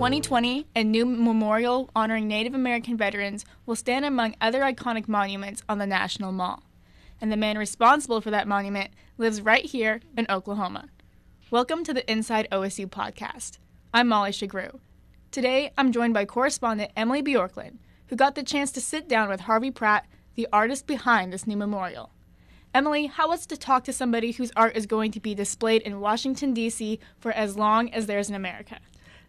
2020, a new memorial honoring Native American veterans will stand among other iconic monuments on the National Mall. And the man responsible for that monument lives right here in Oklahoma. Welcome to the Inside OSU podcast. I'm Molly Sughroue. Today, I'm joined by correspondent Emily Bjorklund, who got the chance to sit down with Harvey Pratt, the artist behind this new memorial. Emily, how was it to talk to somebody whose art is going to be displayed in Washington, D.C. for as long as there's an America?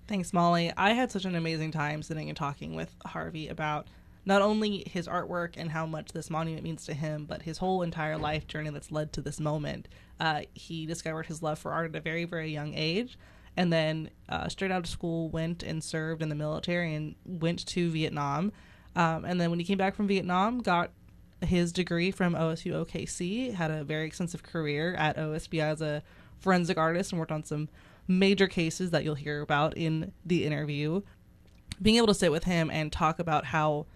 Thanks, Molly. I had such an amazing time sitting and talking with Harvey about not only his artwork and how much this monument means to him, but his whole entire life journey that's led to this moment. Uh, he discovered his love for art at a very, very young age, and then uh, straight out of school went and served in the military and went to Vietnam. Um, and then when he came back from Vietnam, got his degree from OSU OKC, had a very extensive career at OSB as a forensic artist and worked on some major cases that you'll hear about in the interview. Being able to sit with him and talk about how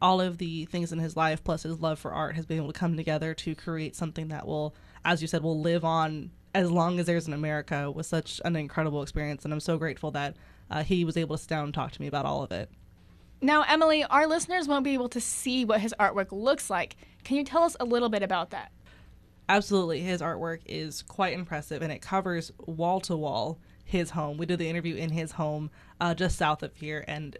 all of the things in his life plus his love for art has been able to come together to create something that will as you said will live on as long as there's an america was such an incredible experience. And i'm so grateful that uh, he was able to sit down and talk to me about all of it. Now emily our listeners won't be able to see what his artwork looks like. Can you tell us a little bit about that absolutely his artwork is quite impressive and it covers wall to wall his home we did the interview in his home uh, just south of here and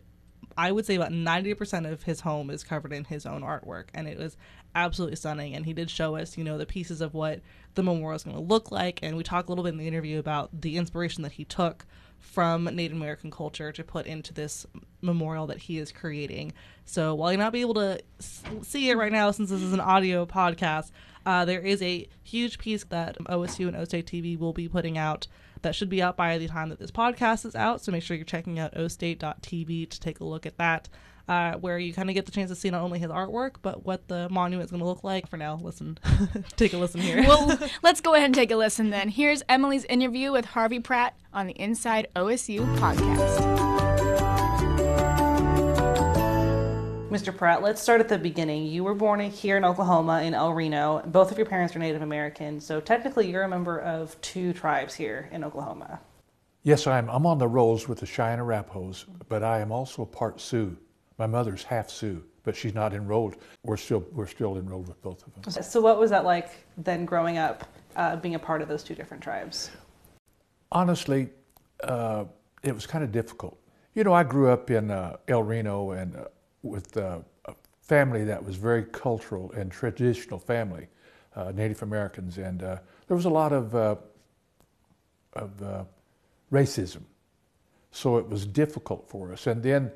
I would say about 90% of his home is covered in his own artwork. And it was absolutely stunning. And he did show us, you know, the pieces of what the memorial is going to look like. And we talked a little bit in the interview about the inspiration that he took from Native American culture to put into this memorial that he is creating. So while you're not be able to see it right now, since this is an audio podcast, uh, there is a huge piece that OSU and OState TV will be putting out that should be out by the time that this podcast is out. So make sure you're checking out ostate.tv to take a look at that. Uh, where you kind of get the chance to see not only his artwork, but what the monument is going to look like. For now, listen, take a listen here. well, let's go ahead and take a listen then. Here's Emily's interview with Harvey Pratt on the Inside OSU podcast. Mr. Pratt, let's start at the beginning. You were born here in Oklahoma in El Reno. Both of your parents are Native American, so technically you're a member of two tribes here in Oklahoma. Yes, I am. I'm on the rolls with the Cheyenne Arapahoes, but I am also a part Sioux. My mother's half Sioux, but she's not enrolled. We're still we're still enrolled with both of them. So, what was that like then, growing up, uh, being a part of those two different tribes? Honestly, uh, it was kind of difficult. You know, I grew up in uh, El Reno, and uh, with uh, a family that was very cultural and traditional family, uh, Native Americans, and uh, there was a lot of uh, of uh, racism. So it was difficult for us, and then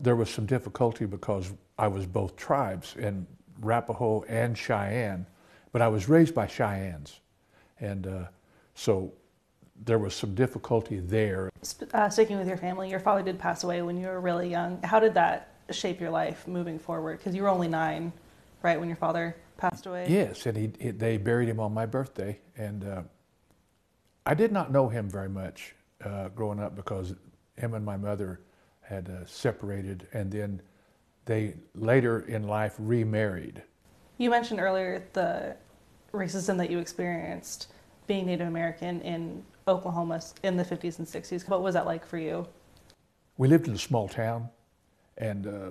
there was some difficulty because I was both tribes in Arapaho and Cheyenne, but I was raised by Cheyennes, and so there was some difficulty there. Uh, sticking with your family, your father did pass away when you were really young. How did that shape your life moving forward? Because you were only nine, right, when your father passed away? Yes, and he, he they buried him on my birthday. And uh, I did not know him very much uh, growing up because him and my mother had uh, separated, and then they later in life remarried. You mentioned earlier the racism that you experienced being Native American in Oklahoma in the 50s and 60s. What was that like for you? We lived in a small town and uh,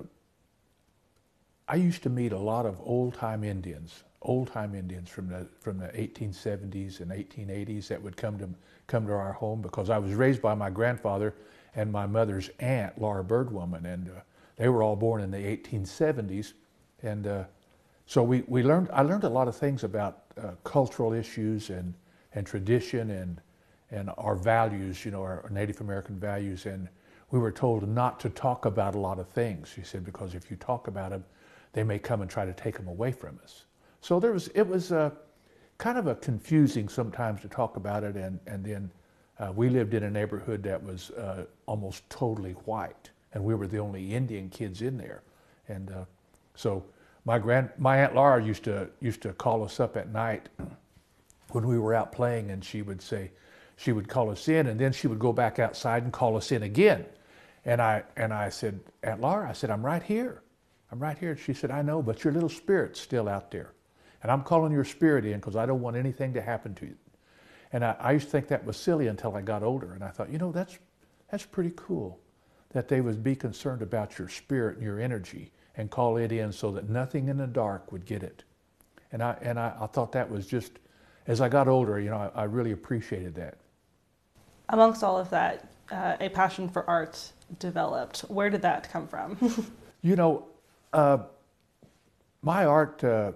I used to meet a lot of old time Indians, old time Indians from the from the 1870s and 1880s that would come to come to our home because I was raised by my grandfather and my mother's aunt, Laura Birdwoman, and uh, they were all born in the 1870s, and uh, so we, we learned. I learned a lot of things about uh, cultural issues and and tradition and and our values, you know, our Native American values and we were told not to talk about a lot of things. She said, because if you talk about them, they may come and try to take them away from us. So there was, it was uh, kind of a confusing sometimes to talk about it. And, and then uh, we lived in a neighborhood that was uh, almost totally white. And we were the only Indian kids in there. And uh, so my grand, my Aunt Laura used to, used to call us up at night when we were out playing and she would say, she would call us in and then she would go back outside and call us in again. And I, and I said, Aunt Laura, I said, I'm right here. I'm right here. And She said, I know, but your little spirit's still out there. And I'm calling your spirit in because I don't want anything to happen to you. And I, I, used to think that was silly until I got older. And I thought, you know, that's, that's pretty cool. that they would be concerned about your spirit and your energy and call it in so that nothing in the dark would get it. And I, and I, I thought that was just, as I got older, you know, I, I really appreciated that. Amongst all of that, uh, a passion for art developed. Where did that come from? you know, uh, my art uh,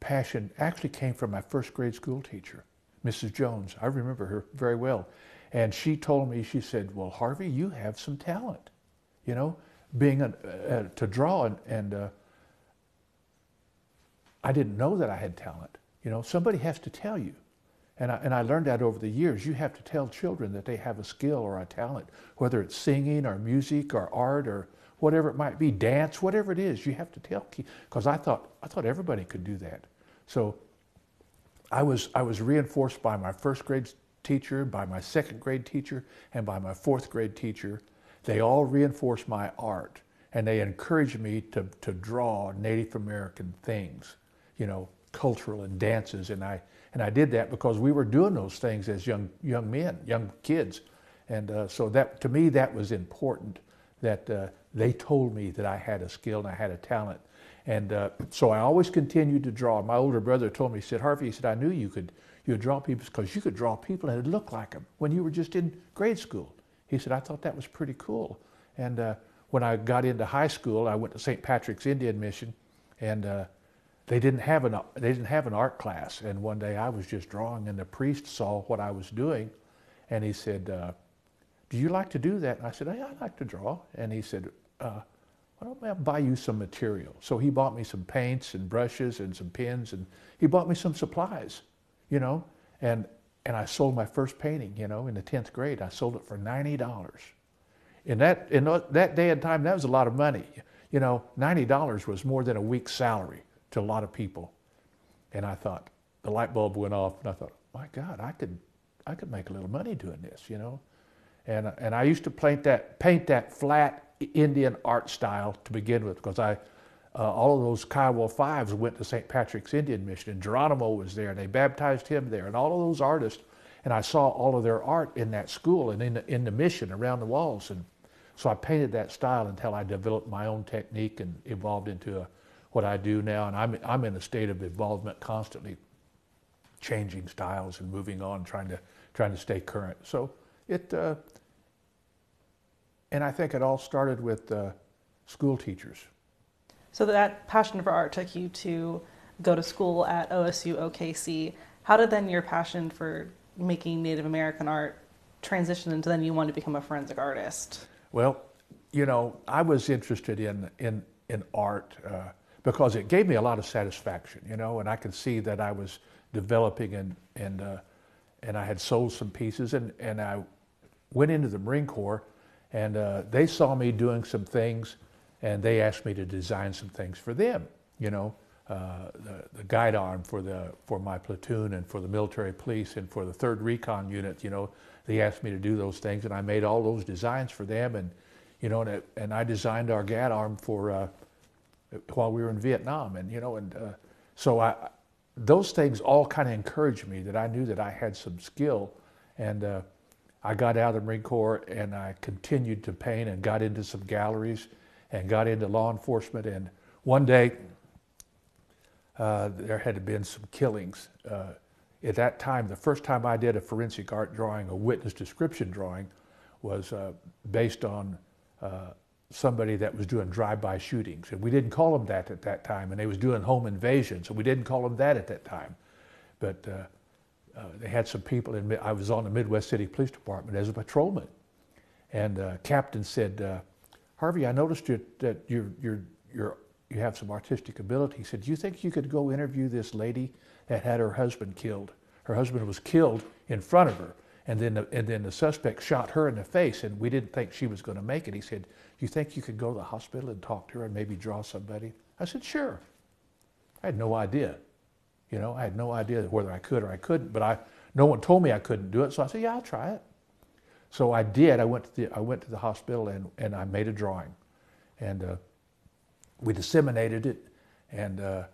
passion actually came from my first grade school teacher, Mrs. Jones. I remember her very well. And she told me, she said, Well, Harvey, you have some talent, you know, being a, uh, to draw. And, and uh, I didn't know that I had talent. You know, somebody has to tell you. And I, and I learned that over the years. You have to tell children that they have a skill or a talent, whether it's singing or music or art or whatever it might be, dance, whatever it is. You have to tell because I thought I thought everybody could do that. So I was I was reinforced by my first grade teacher, by my second grade teacher, and by my fourth grade teacher. They all reinforced my art and they encouraged me to, to draw Native American things, you know, cultural and dances. And I, and I did that because we were doing those things as young, young men, young kids. And uh, so that, to me, that was important that uh, they told me that I had a skill and I had a talent. And uh, so I always continued to draw. My older brother told me, he said, Harvey, he said, I knew you could, you would draw people because you could draw people and it looked like them when you were just in grade school. He said, I thought that was pretty cool. And uh, when I got into high school, I went to St. Patrick's Indian Mission, and uh, they didn't have an they didn't have an art class. And one day I was just drawing, and the priest saw what I was doing, and he said, uh, "Do you like to do that?" And I said, "Yeah, I like to draw." And he said, uh, "Why don't I buy you some material?" So he bought me some paints and brushes and some pens, and he bought me some supplies, you know, and and I sold my first painting, you know, in the tenth grade. I sold it for ninety dollars. In that in that day and time, that was a lot of money. You know, ninety dollars was more than a week's salary to a lot of people. And I thought, the light bulb went off, and I thought, my God, I could, I could make a little money doing this, you know. And and I used to paint that paint that flat Indian art style to begin with because I. Uh, all of those Kiowa Fives went to St. Patrick's Indian Mission, and Geronimo was there, and they baptized him there, and all of those artists, and I saw all of their art in that school and in the, in the mission around the walls, and so I painted that style until I developed my own technique and evolved into a, what I do now. And I'm, I'm in a state of involvement constantly changing styles and moving on, trying to, trying to stay current. So it, uh, and I think it all started with uh, school teachers. So that passion for art took you to go to school at OSU OKC. How did then your passion for making Native American art transition into then you wanted to become a forensic artist? Well, you know, I was interested in in in art uh, because it gave me a lot of satisfaction, you know, and I could see that I was developing and and uh, and I had sold some pieces, and and I went into the Marine Corps, and uh, they saw me doing some things, and they asked me to design some things for them, you know. Uh, the, the guidon for the for my platoon and for the military police and for the third recon unit you know they asked me to do those things, and I made all those designs for them. And you know, and, it, and I designed our guidon for uh, while we were in Vietnam, and you know, and uh, so I those things all kind of encouraged me that I knew that I had some skill, and uh, I got out of the Marine Corps and I continued to paint and got into some galleries and got into law enforcement. And one day, uh, there had been some killings uh, at that time, the first time I did a forensic art drawing, a witness description drawing, was uh, based on uh, somebody that was doing drive-by shootings. And we didn't call them that at that time. And they was doing home invasions, and we didn't call them that at that time. But uh, uh, they had some people in, I was on the Midwest City Police Department as a patrolman. And uh, captain said, uh, Harvey, I noticed you, that you're, you're, you're, you have some artistic ability. He said, do you think you could go interview this lady that had her husband killed. Her husband was killed in front of her. And then, the, and then the suspect shot her in the face, and we didn't think she was going to make it. He said, You think you could go to the hospital and talk to her and maybe draw somebody? I said, Sure. I had no idea. You know, I had no idea whether I could or I couldn't, but I, no one told me I couldn't do it, so I said, Yeah, I'll try it. So I did. I went to the, I went to the hospital and, and I made a drawing. And uh, we disseminated it, and uh,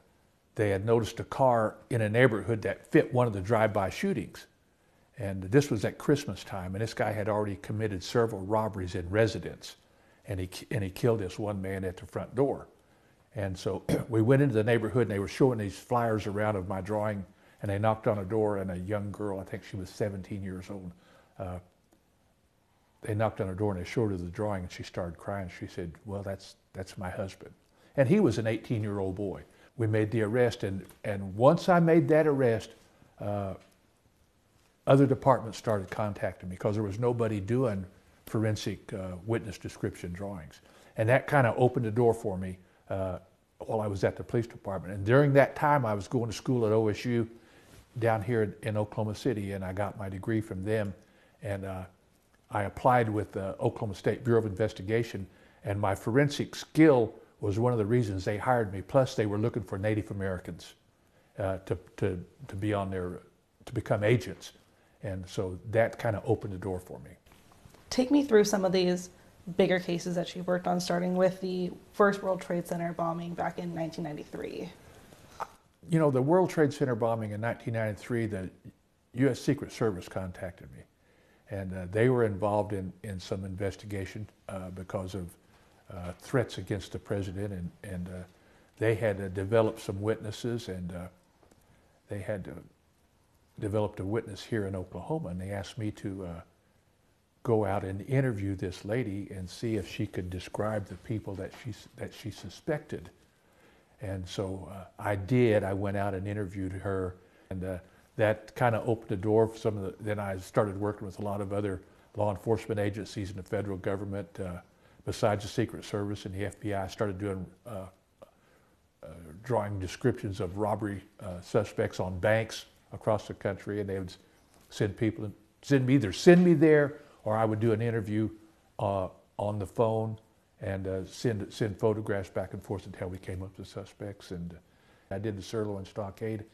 they had noticed a car in a neighborhood that fit one of the drive-by shootings. And this was at Christmas time, and this guy had already committed several robberies in residence, and he and he killed this one man at the front door. And so we went into the neighborhood, and they were showing these flyers around of my drawing, and they knocked on a door, and a young girl, I think she was 17 years old, uh, they knocked on her door and they showed her the drawing, and she started crying. She said, "Well, that's that's my husband," and he was an 18-year-old boy. We made the arrest, and and once I made that arrest. Uh, other departments started contacting me because there was nobody doing forensic uh, witness description drawings. And that kind of opened the door for me uh, while I was at the police department. And during that time, I was going to school at OSU down here in Oklahoma City, and I got my degree from them. And uh, I applied with the Oklahoma State Bureau of Investigation, and my forensic skill was one of the reasons they hired me. Plus, they were looking for Native Americans uh, to, to, to be on their, to become agents. And so that kind of opened the door for me. Take me through some of these bigger cases that you worked on, starting with the first World Trade Center bombing back in 1993. You know, the World Trade Center bombing in 1993, the U.S. Secret Service contacted me. And uh, they were involved in, in some investigation uh, because of uh, threats against the president. And, and uh, they had developed some witnesses and uh, they had developed a witness here in Oklahoma, and they asked me to uh, go out and interview this lady and see if she could describe the people that she that she suspected. And so uh, I did. I went out and interviewed her, and uh, that kind of opened the door for some of the. Then I started working with a lot of other law enforcement agencies in the federal government, uh, besides the Secret Service and the FBI. I started doing. Uh, uh, drawing descriptions of robbery suspects on banks across the country, and they would send people, send me either send me there, or I would do an interview uh, on the phone and uh, send send photographs back and forth until we came up with suspects. And uh, I did the Sirloin Stockade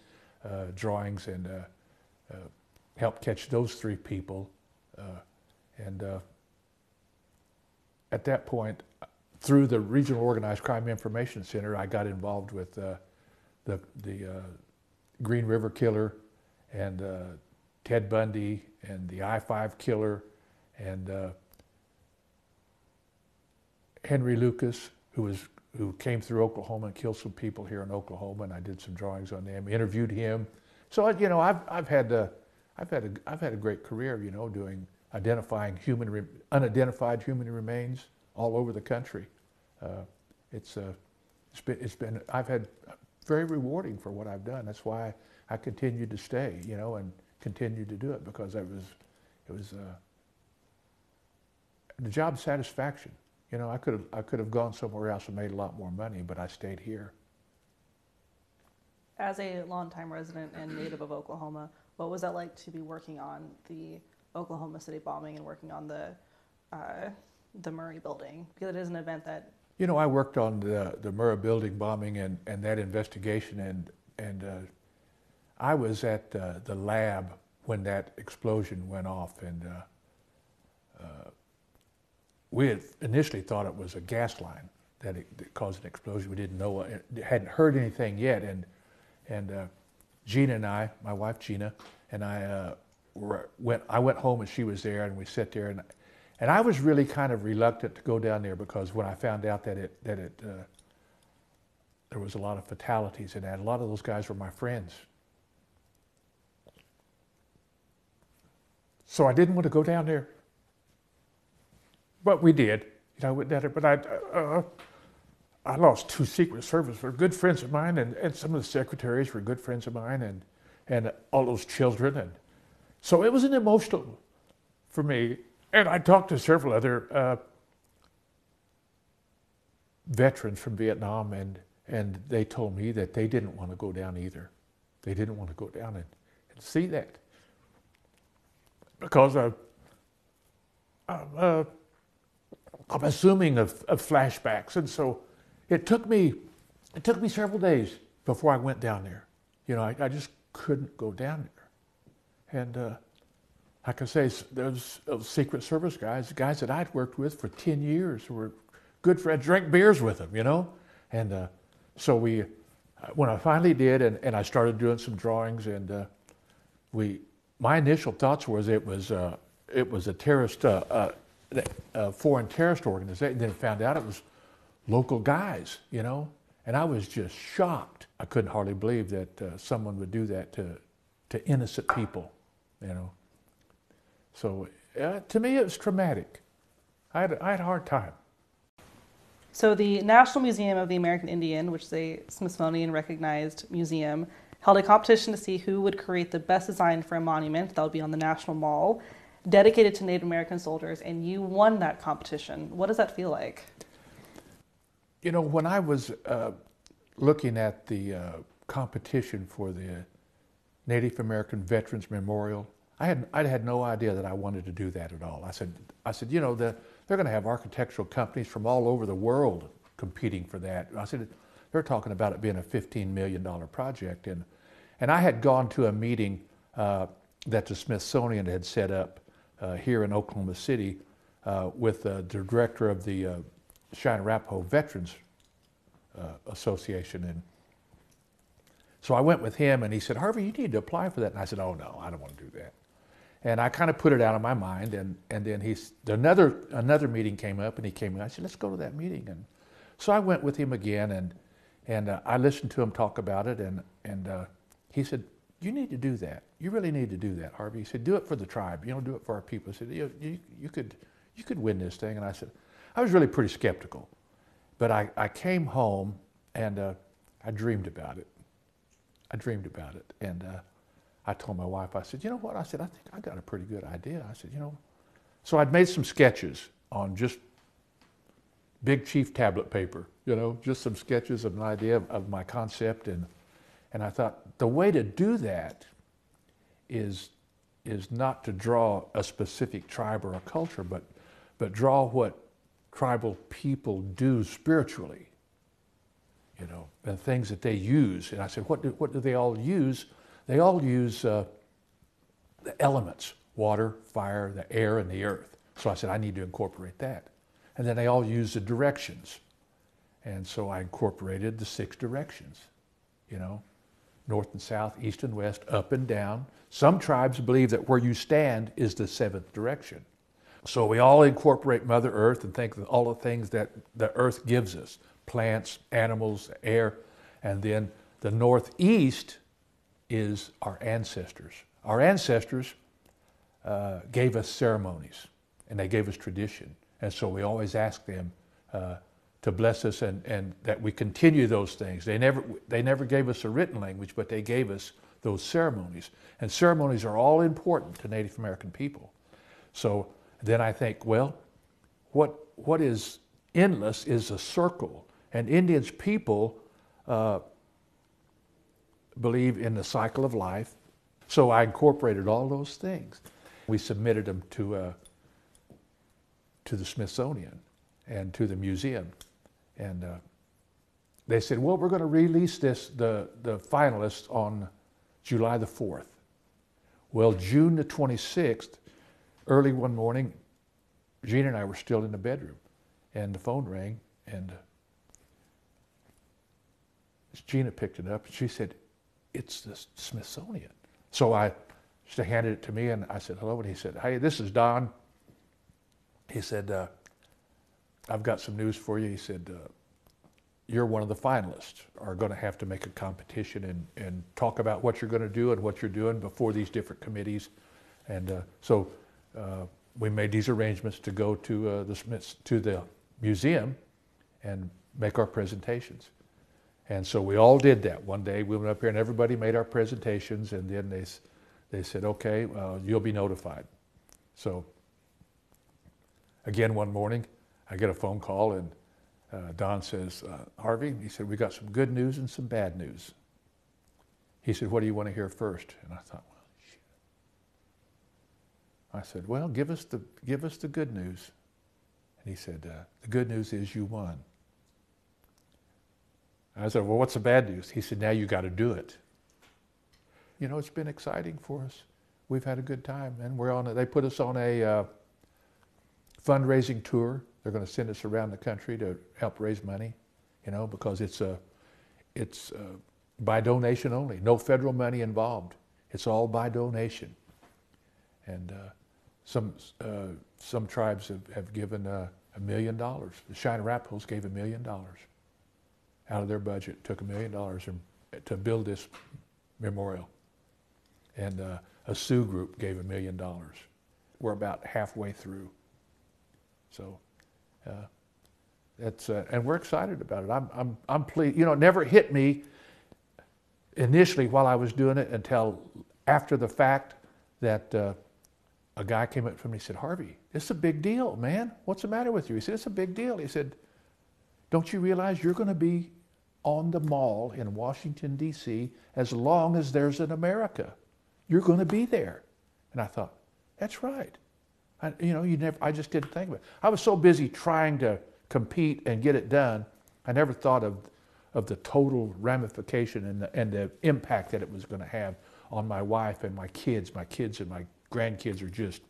uh, drawings and uh, uh, helped catch those three people. and at that point, through the Regional Organized Crime Information Center, I got involved with the the Green River Killer and uh, Ted Bundy and the I 5 killer and uh, Henry Lucas, who was who came through Oklahoma and killed some people here in Oklahoma, and I did some drawings on them. Interviewed him, so you know I've I've had a, I've had a I've had a great career, you know, doing identifying human unidentified human remains all over the country. Uh, it's uh, it's been it's been I've had very rewarding for what I've done. That's why I continued to stay, you know, and continued to do it because it was, it was uh, the job satisfaction. You know, I could have I could have gone somewhere else and made a lot more money, but I stayed here. As a longtime resident and native of Oklahoma, what was that like to be working on the Oklahoma City bombing and working on the uh, the Murrah building? Because it is an event that. You know, I worked on the the Murrah building bombing and, and that investigation, and and uh, I was at uh, the lab when that explosion went off, and uh, uh, we had initially thought it was a gas line that, it, that caused an explosion. We didn't know, it, hadn't heard anything yet, and and uh, Gina and I, my wife Gina, and I uh, were, went. I went home and she was there, and we sat there, and and I was really kind of reluctant to go down there because when I found out that it that it uh, there was a lot of fatalities in that, a lot of those guys were my friends So I didn't want to go down there. But we did. You know, but I, uh, I lost two Secret Service were good friends of mine, and, and some of the secretaries were good friends of mine, and, and all those children. And so it was an emotional for me. And I talked to several other uh, veterans from Vietnam, and, and they told me that they didn't want to go down either. They didn't want to go down and, and see that because I, uh, I'm assuming of, of, flashbacks, and so it took me it took me several days before I went down there. You know, I, I just couldn't go down there, and uh, like I say, there's Secret Service guys, guys that I'd worked with for ten years, who were good friends, drank beers with them, you know, and uh, so we, when I finally did, and, and I started doing some drawings, and uh, we my initial thoughts was it was uh, it was a terrorist, uh, uh, a foreign terrorist organization. Then found out it was local guys, you know, and I was just shocked. I couldn't hardly believe that uh, someone would do that to to innocent people, you know. So uh, to me, it was traumatic. I had, I had a hard time. So the National Museum of the American Indian, which is a Smithsonian recognized museum, held a competition to see who would create the best design for a monument that would be on the National Mall dedicated to Native American soldiers, and you won that competition. What does that feel like? You know, when I was uh, looking at the uh, competition for the Native American Veterans Memorial, I had I had no idea that I wanted to do that at all. I said I said, you know, the, they're going to have architectural companies from all over the world competing for that. I said they're talking about it being a $15 million project, and and I had gone to a meeting uh, that the Smithsonian had set up uh, here in Oklahoma City uh, with the director of the uh, Cheyenne Arapaho Veterans uh, Association, and so I went with him, and he said, Harvey, you need to apply for that. And I said, Oh no, I don't want to do that. And I kind of put it out of my mind, and, and then he's another another meeting came up, and he came and I said, "Let's go to that meeting." And so I went with him again, and and uh, I listened to him talk about it, and and uh, he said, "You need to do that. You really need to do that, Harvey." He said, "Do it for the tribe. You don't do it for our people." He said, "You you, you could you could win this thing." And I said, I was really pretty skeptical, but I I came home and uh, I dreamed about it. I dreamed about it, and uh, I told my wife, I said, you know what? I said, I think I got a pretty good idea. I said, you know, so I'd made some sketches on just big chief tablet paper, you know, just some sketches of an idea of, of my concept. And, and I thought the way to do that is, is not to draw a specific tribe or a culture, but, but draw what tribal people do spiritually, you know, and things that they use. And I said, what do, what do they all use? They all use uh, the elements water, fire, the air, and the earth. So I said, I need to incorporate that. And then they all use the directions. And so I incorporated the six directions, you know, north and south, east and west, up and down. Some tribes believe that where you stand is the seventh direction. So we all incorporate Mother Earth and think of all the things that the earth gives us plants, animals, air. And then the northeast is our ancestors. Our ancestors uh, gave us ceremonies and they gave us tradition. And so we always ask them uh, to bless us and, and that we continue those things. They never, they never gave us a written language, but they gave us those ceremonies. And ceremonies are all important to Native American people. So then I think, well, what, what is endless is a circle. And Indians people uh, believe in the cycle of life. So I incorporated all those things. We submitted them to, uh, to the Smithsonian and to the museum. And uh, they said, well, we're going to release this, the, the finalists on July the 4th. Well, June the 26th, early one morning, Gina and I were still in the bedroom, and the phone rang, and Gina picked it up, and she said, it's the Smithsonian. So I, she handed it to me and I said, hello. And he said, hey, this is Don. He said, uh, I've got some news for you. He said, uh, you're one of the finalists, are going to have to make a competition and, and talk about what you're going to do and what you're doing before these different committees. And uh, so uh, we made these arrangements to go to uh, the Smiths, to the museum and make our presentations. And so we all did that. One day we went up here and everybody made our presentations, and then they, they said, okay, you'll be notified. So again, one morning, I get a phone call, and uh, Don says, uh, Harvey, he said, we got some good news and some bad news. He said, what do you want to hear first? And I thought, well, shit. I said, well, give us the, give us the good news. And he said, uh, the good news is you won. I said, Well, what's the bad news? He said, Now you got to do it. You know, it's been exciting for us. We've had a good time, and we're on. A, they put us on a uh, fundraising tour. They're going to send us around the country to help raise money. You know, because it's a, it's a, by donation only. No federal money involved. It's all by donation. and uh, some uh, some tribes have, have given uh, a million dollars. The Cheyenne Arapahoes gave a million dollars out of their budget, took a million dollars to build this memorial, and uh, a Sioux group gave a million dollars. We're about halfway through, so. Uh, it's, uh, and we're excited about it. I'm, I'm, I'm pleased. You know, it never hit me initially while I was doing it until after the fact that uh, a guy came up to me and said, Harvey, this is a big deal, man. What's the matter with you? He said, it's a big deal. He said, don't you realize you're going to be on the mall in Washington, D.C. as long as there's an America? You're going to be there. And I thought, that's right. I, you know, you never, I just didn't think of it. I was so busy trying to compete and get it done, I never thought of, of the total ramification and the, and the impact that it was going to have on my wife and my kids. My kids and my grandkids are just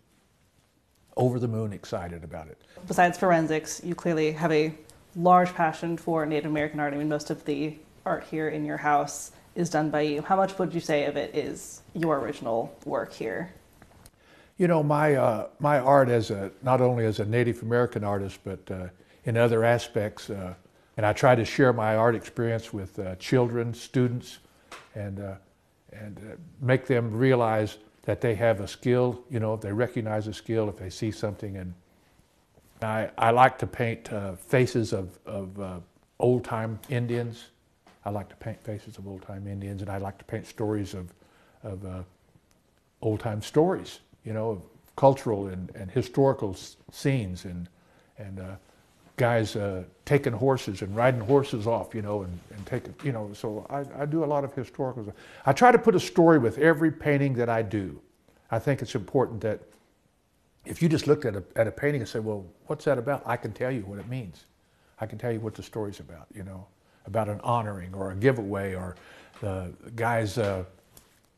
over the moon excited about it. Besides forensics, you clearly have a large passion for Native American art. I mean, most of the art here in your house is done by you. How much would you say of it is your original work here? You know, my uh, my art as a not only as a Native American artist, but uh, in other aspects. Uh, and I try to share my art experience with uh, children, students, and, uh, and uh, make them realize that they have a skill, you know, if they recognize a skill, if they see something. And I, I like to paint faces of, of old time Indians. I like to paint faces of old time Indians, and I like to paint stories of, of old time stories, you know, of cultural and, and historical scenes and, and guys uh, taking horses and riding horses off, you know, and, and taking, you know, so I, I do a lot of historical. I try to put a story with every painting that I do. I think it's important that if you just looked at a, at a painting and said, well, what's that about? I can tell you what it means. I can tell you what the story's about, you know, about an honoring or a giveaway or the guys uh,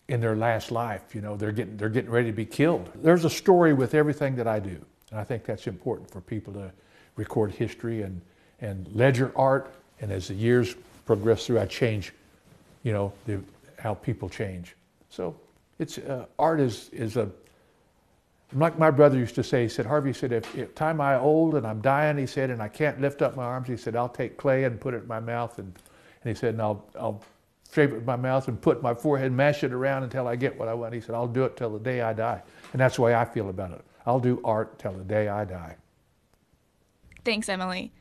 in their last life, you know, they're getting, they're getting ready to be killed. There's a story with everything that I do. And I think that's important for people to, record history and, and ledger art. And as the years progress through, I change, you know, the, how people change. So it's uh, art is is a like my brother used to say. He said, Harvey said, if, if time I old and I'm dying, he said, and I can't lift up my arms, he said, I'll take clay and put it in my mouth, and and he said, and I'll I'll shape it with my mouth and put my forehead, mash it around until I get what I want. He said, I'll do it till the day I die, and that's the way I feel about it. I'll do art till the day I die. Thanks, Emily.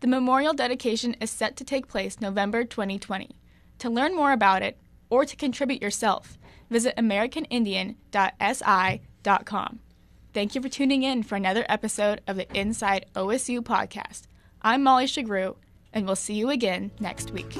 The memorial dedication is set to take place November 2020. To learn more about it or to contribute yourself, visit AmericanIndian.si.com. Thank you for tuning in for another episode of the Inside OSU podcast. I'm Molly Sughroue, and we'll see you again next week.